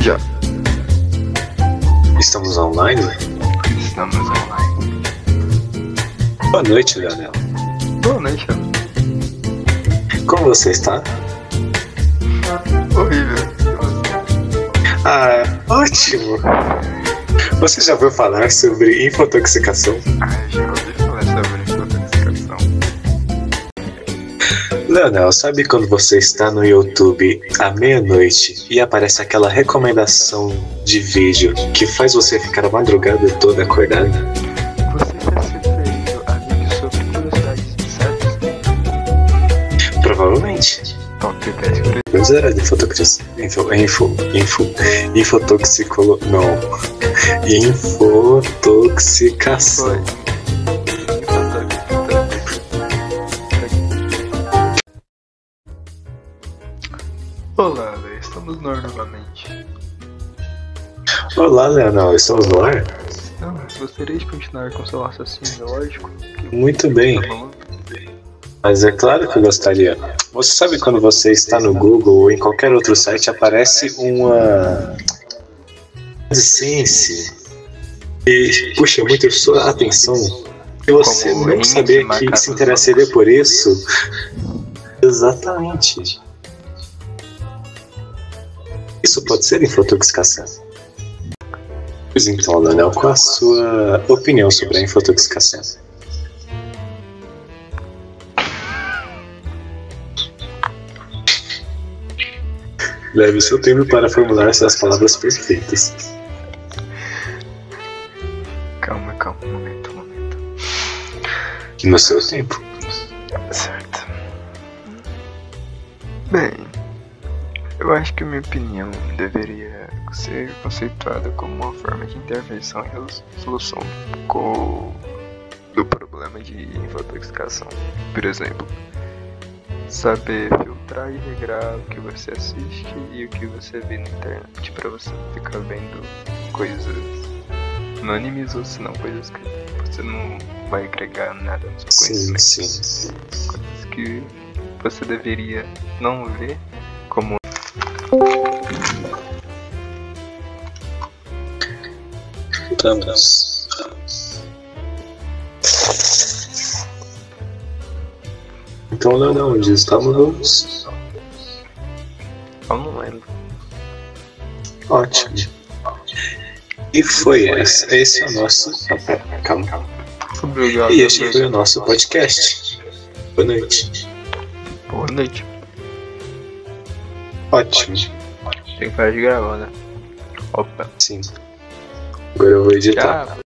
Já. Estamos online? Estamos online. Boa noite, Leonel. Boa noite. Como você está? Horrível. Ah, ótimo! Você já ouviu falar sobre infotoxicação? Ah, já ouvi Leonel, sabe quando você está no YouTube à meia-noite e aparece aquela recomendação de vídeo que faz você ficar a madrugada toda acordado? Você já se referiu a vídeos sobre curiosidades certas? Provavelmente. Top 10 curiosidades. Era de fotocriс... info... info... info... infotoxicolo... Não. Infotoxicação. Olá, Lê, estamos no ar novamente. Olá, Leonel, estamos no ar? Não, gostaria de continuar com seu raciocínio lógico? Muito bem. tá? Mas é claro que eu gostaria. Você sabe quando você está no Google ou em qualquer outro site aparece uma AdSense e puxa muito sua atenção e você Como não sabia que se interessaria por isso? Exatamente. Isso pode ser infotoxicação. Pois então, Daniel, qual a sua opinião sobre a infotoxicação? Leve seu tempo para formular essas palavras perfeitas. Calma, calma, um momento, um momento. No seu tempo. Certo. Bem, eu acho que minha opinião deveria ser conceituada como uma forma de intervenção e resolução co- do problema de infotoxicação. Por exemplo, saber filtrar e regrar o que você assiste e o que você vê na internet para você não ficar vendo coisas anônimas ou senão coisas que você não vai agregar nada no seu Sim, conhecimento sim. coisas que você deveria não ver como Estamos. Então, Leonel, onde estamos? eu não lembro. Ótimo. E foi esse, esse é o nosso. Calma, calma. Obrigado. E este foi o nosso podcast. Boa noite. Boa noite. Ótimo. Tem que parar de gravar, né? Opa. Sim. Agora eu vou editar.